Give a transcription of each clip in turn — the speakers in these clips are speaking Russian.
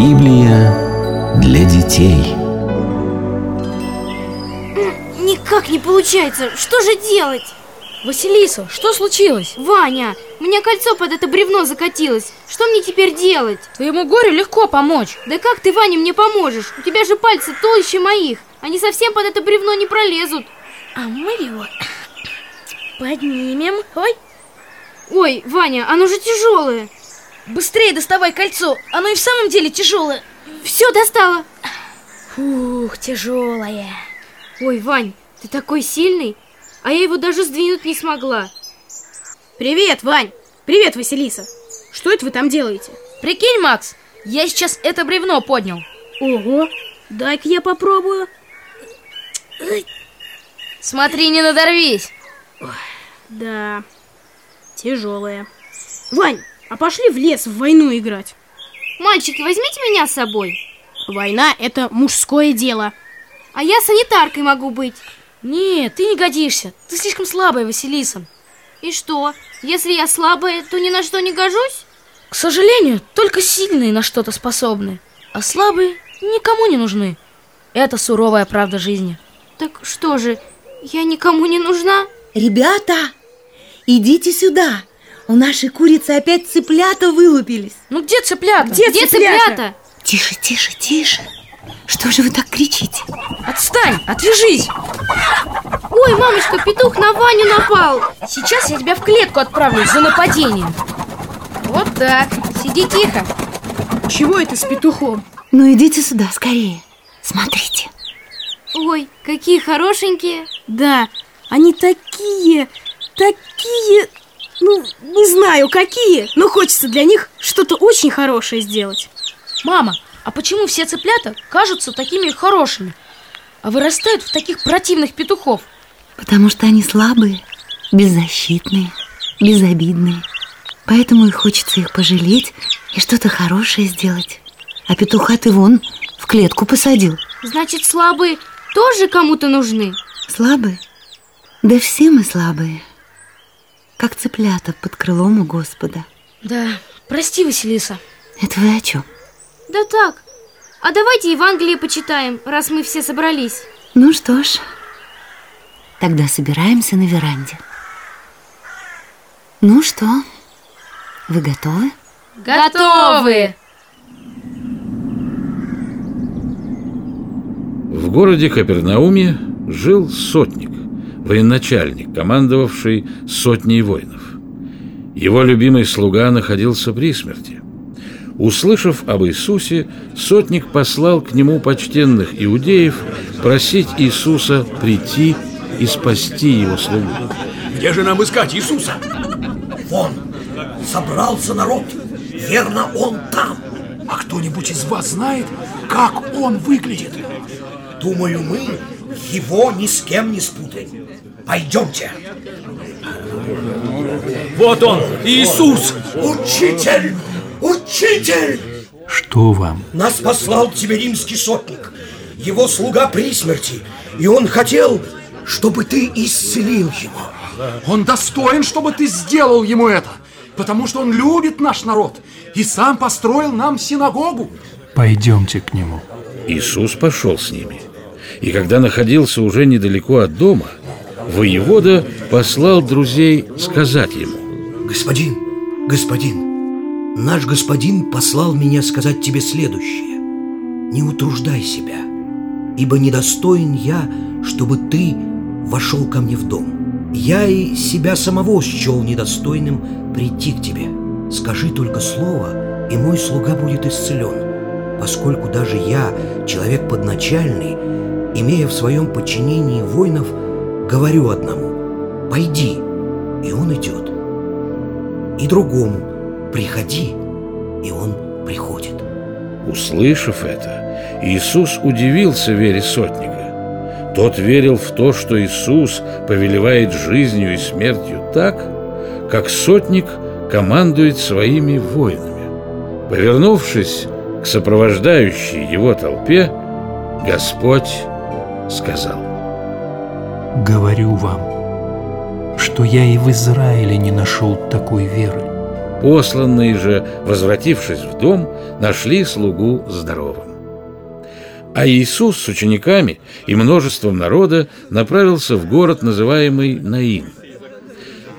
Библия для детей. Никак не получается. Что же делать? Василиса, что случилось? Ваня, у меня кольцо под это бревно закатилось. Что мне теперь делать? Твоему горю легко помочь. Да как ты, Ваня, мне поможешь? У тебя же пальцы толще моих. Они совсем под это бревно не пролезут. А мы его поднимем. Ой, Ой, Ваня, оно же тяжелое. Быстрее доставай кольцо. Оно и в самом деле тяжелое. Все достала. Фух, тяжелое. Ой, Вань, ты такой сильный, а я его даже сдвинуть не смогла. Привет, Вань! Привет, Василиса! Что это вы там делаете? Прикинь, Макс, я сейчас это бревно поднял. Ого! Дай-ка я попробую. Смотри, не надорвись. Да, тяжелое. Вань, а пошли в лес в войну играть. Мальчики, возьмите меня с собой. Война — это мужское дело. А я санитаркой могу быть. Нет, ты не годишься. Ты слишком слабая, Василиса. И что? Если я слабая, то ни на что не гожусь? К сожалению, только сильные на что-то способны, а слабые никому не нужны. Это суровая правда жизни. Так что же, я никому не нужна? Ребята, идите сюда. У нашей курицы опять цыплята вылупились. Ну где цыплята? Где Где цыплята? цыплята? Тише, тише, тише. Что же вы так кричите? Отстань, отвяжись. Ой, мамочка, петух на Ваню напал. Сейчас я тебя в клетку отправлю за нападение. Вот так. Сиди тихо. Чего это с петухом? Ну идите сюда, скорее. Смотрите. Ой, какие хорошенькие. Да, они такие, такие, ну, не знаю, какие, но хочется для них что-то очень хорошее сделать. Мама, а почему все цыплята кажутся такими хорошими, а вырастают в таких противных петухов? Потому что они слабые, беззащитные, безобидные. Поэтому и хочется их пожалеть и что-то хорошее сделать. А петуха ты вон в клетку посадил. Значит, слабые тоже кому-то нужны. Слабые? Да все мы слабые. Как цыплята под крылом у Господа. Да, прости, Василиса. Это вы о чем? Да так. А давайте Евангелие почитаем, раз мы все собрались. Ну что ж, тогда собираемся на веранде. Ну что, вы готовы? Готовы! В городе Капернауме жил сотник, военачальник, командовавший сотней воинов. Его любимый слуга находился при смерти. Услышав об Иисусе, сотник послал к нему почтенных иудеев просить Иисуса прийти и спасти его слугу. Где же нам искать Иисуса? Вон, собрался народ. Верно, он там. А кто-нибудь из вас знает, как он выглядит? Думаю, мы его ни с кем не спутаем. Пойдемте. Вот он, Иисус! Учитель! Учитель! Что вам? Нас послал к тебе римский сотник. Его слуга при смерти. И он хотел, чтобы ты исцелил его. Он достоин, чтобы ты сделал ему это, потому что он любит наш народ и сам построил нам синагогу. Пойдемте к нему. Иисус пошел с ними. И когда находился уже недалеко от дома, воевода послал друзей сказать ему. Господин, господин, наш господин послал меня сказать тебе следующее. Не утруждай себя, ибо недостоин я, чтобы ты вошел ко мне в дом. Я и себя самого счел недостойным прийти к тебе. Скажи только слово, и мой слуга будет исцелен, поскольку даже я, человек подначальный, имея в своем подчинении воинов, говорю одному «Пойди», и он идет. И другому «Приходи», и он приходит. Услышав это, Иисус удивился вере сотника. Тот верил в то, что Иисус повелевает жизнью и смертью так, как сотник командует своими воинами. Повернувшись к сопровождающей его толпе, Господь сказал. Говорю вам, что я и в Израиле не нашел такой веры. Посланные же, возвратившись в дом, нашли слугу здоровым. А Иисус с учениками и множеством народа направился в город, называемый Наин.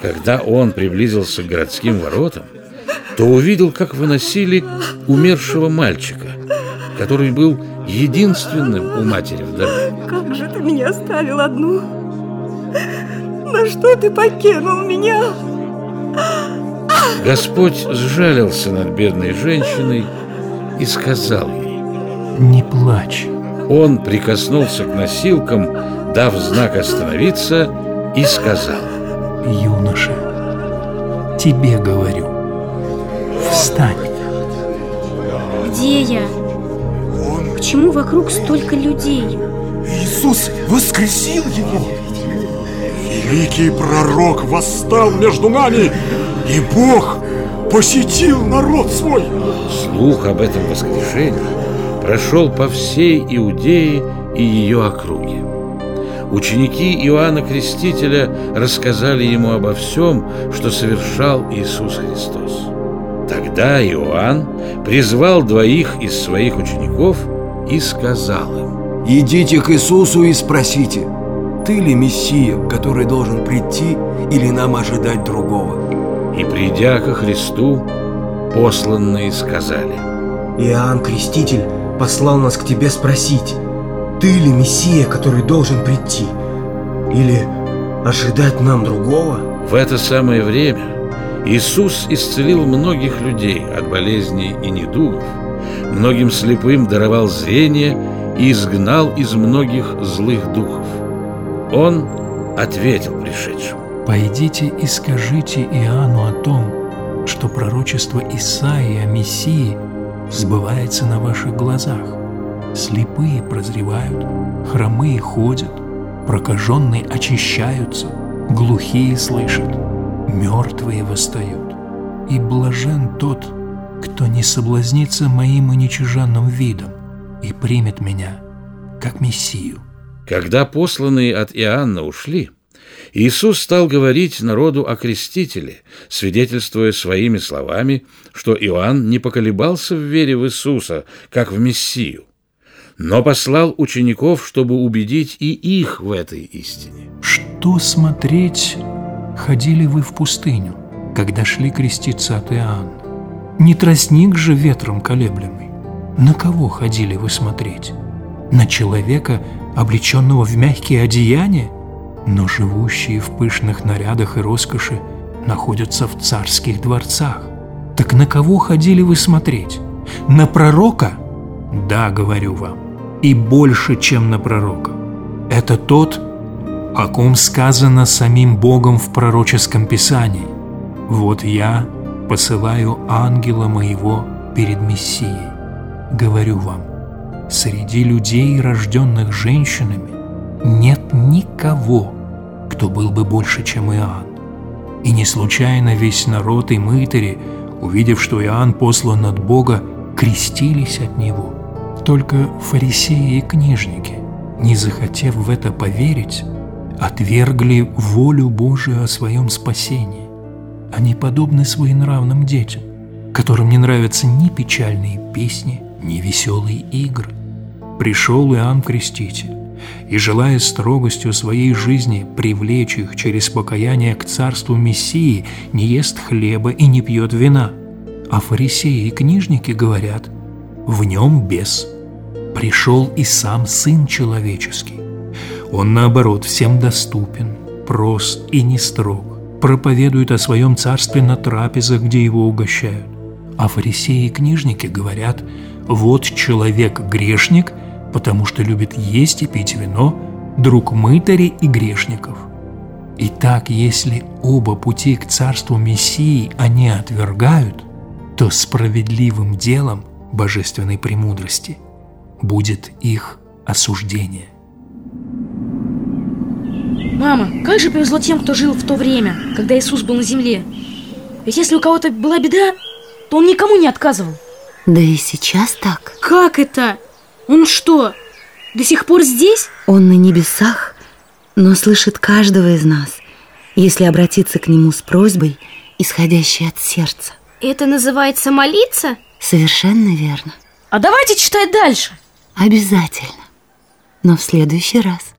Когда он приблизился к городским воротам, то увидел, как выносили умершего мальчика, который был единственным у матери в доме. Как же ты меня оставил одну? На что ты покинул меня? Господь сжалился над бедной женщиной и сказал ей Не плачь Он прикоснулся к носилкам, дав знак остановиться и сказал Юноша, тебе говорю Встань Где я? Почему вокруг столько людей? Иисус воскресил его! Великий пророк восстал между нами, и Бог посетил народ свой! Слух об этом воскрешении прошел по всей Иудее и ее округе. Ученики Иоанна Крестителя рассказали ему обо всем, что совершал Иисус Христос. Тогда Иоанн призвал двоих из своих учеников и сказал им, Идите к Иисусу и спросите, ты ли Мессия, который должен прийти, или нам ожидать другого? И придя ко Христу, посланные сказали, Иоанн Креститель послал нас к тебе спросить, ты ли Мессия, который должен прийти? Или ожидать нам другого? В это самое время Иисус исцелил многих людей от болезней и недугов, многим слепым даровал зрение и изгнал из многих злых духов. Он ответил пришедшим. Пойдите и скажите Иоанну о том, что пророчество Исаии о Мессии сбывается на ваших глазах. Слепые прозревают, хромые ходят, прокаженные очищаются, глухие слышат, мертвые восстают. И блажен тот, кто не соблазнится моим уничиженным видом и примет меня как Мессию. Когда посланные от Иоанна ушли, Иисус стал говорить народу о крестителе, свидетельствуя своими словами, что Иоанн не поколебался в вере в Иисуса, как в Мессию, но послал учеников, чтобы убедить и их в этой истине. Что смотреть ходили вы в пустыню, когда шли креститься от Иоанна? Не тростник же ветром колеблемый. На кого ходили вы смотреть? На человека, облеченного в мягкие одеяния? Но живущие в пышных нарядах и роскоши находятся в царских дворцах. Так на кого ходили вы смотреть? На пророка? Да, говорю вам, и больше, чем на пророка. Это тот, о ком сказано самим Богом в пророческом писании. Вот я посылаю ангела моего перед Мессией. Говорю вам, среди людей, рожденных женщинами, нет никого, кто был бы больше, чем Иоанн. И не случайно весь народ и мытари, увидев, что Иоанн послан от Бога, крестились от него. Только фарисеи и книжники, не захотев в это поверить, отвергли волю Божию о своем спасении. Они подобны своенравным детям, которым не нравятся ни печальные песни, ни веселые игры. Пришел Иоанн Креститель, и, желая строгостью своей жизни привлечь их через покаяние к царству Мессии, не ест хлеба и не пьет вина. А фарисеи и книжники говорят, в нем бес. Пришел и сам Сын Человеческий. Он, наоборот, всем доступен, прост и не строг, проповедует о своем царстве на трапезах, где его угощают. А фарисеи и книжники говорят, вот человек грешник, потому что любит есть и пить вино, друг мытарей и грешников. Итак, если оба пути к царству Мессии они отвергают, то справедливым делом божественной премудрости будет их осуждение. Мама, как же повезло тем, кто жил в то время, когда Иисус был на земле. Ведь если у кого-то была беда, то он никому не отказывал. Да и сейчас так. Как это? Он что, до сих пор здесь? Он на небесах, но слышит каждого из нас, если обратиться к нему с просьбой, исходящей от сердца. Это называется молиться? Совершенно верно. А давайте читать дальше. Обязательно. Но в следующий раз.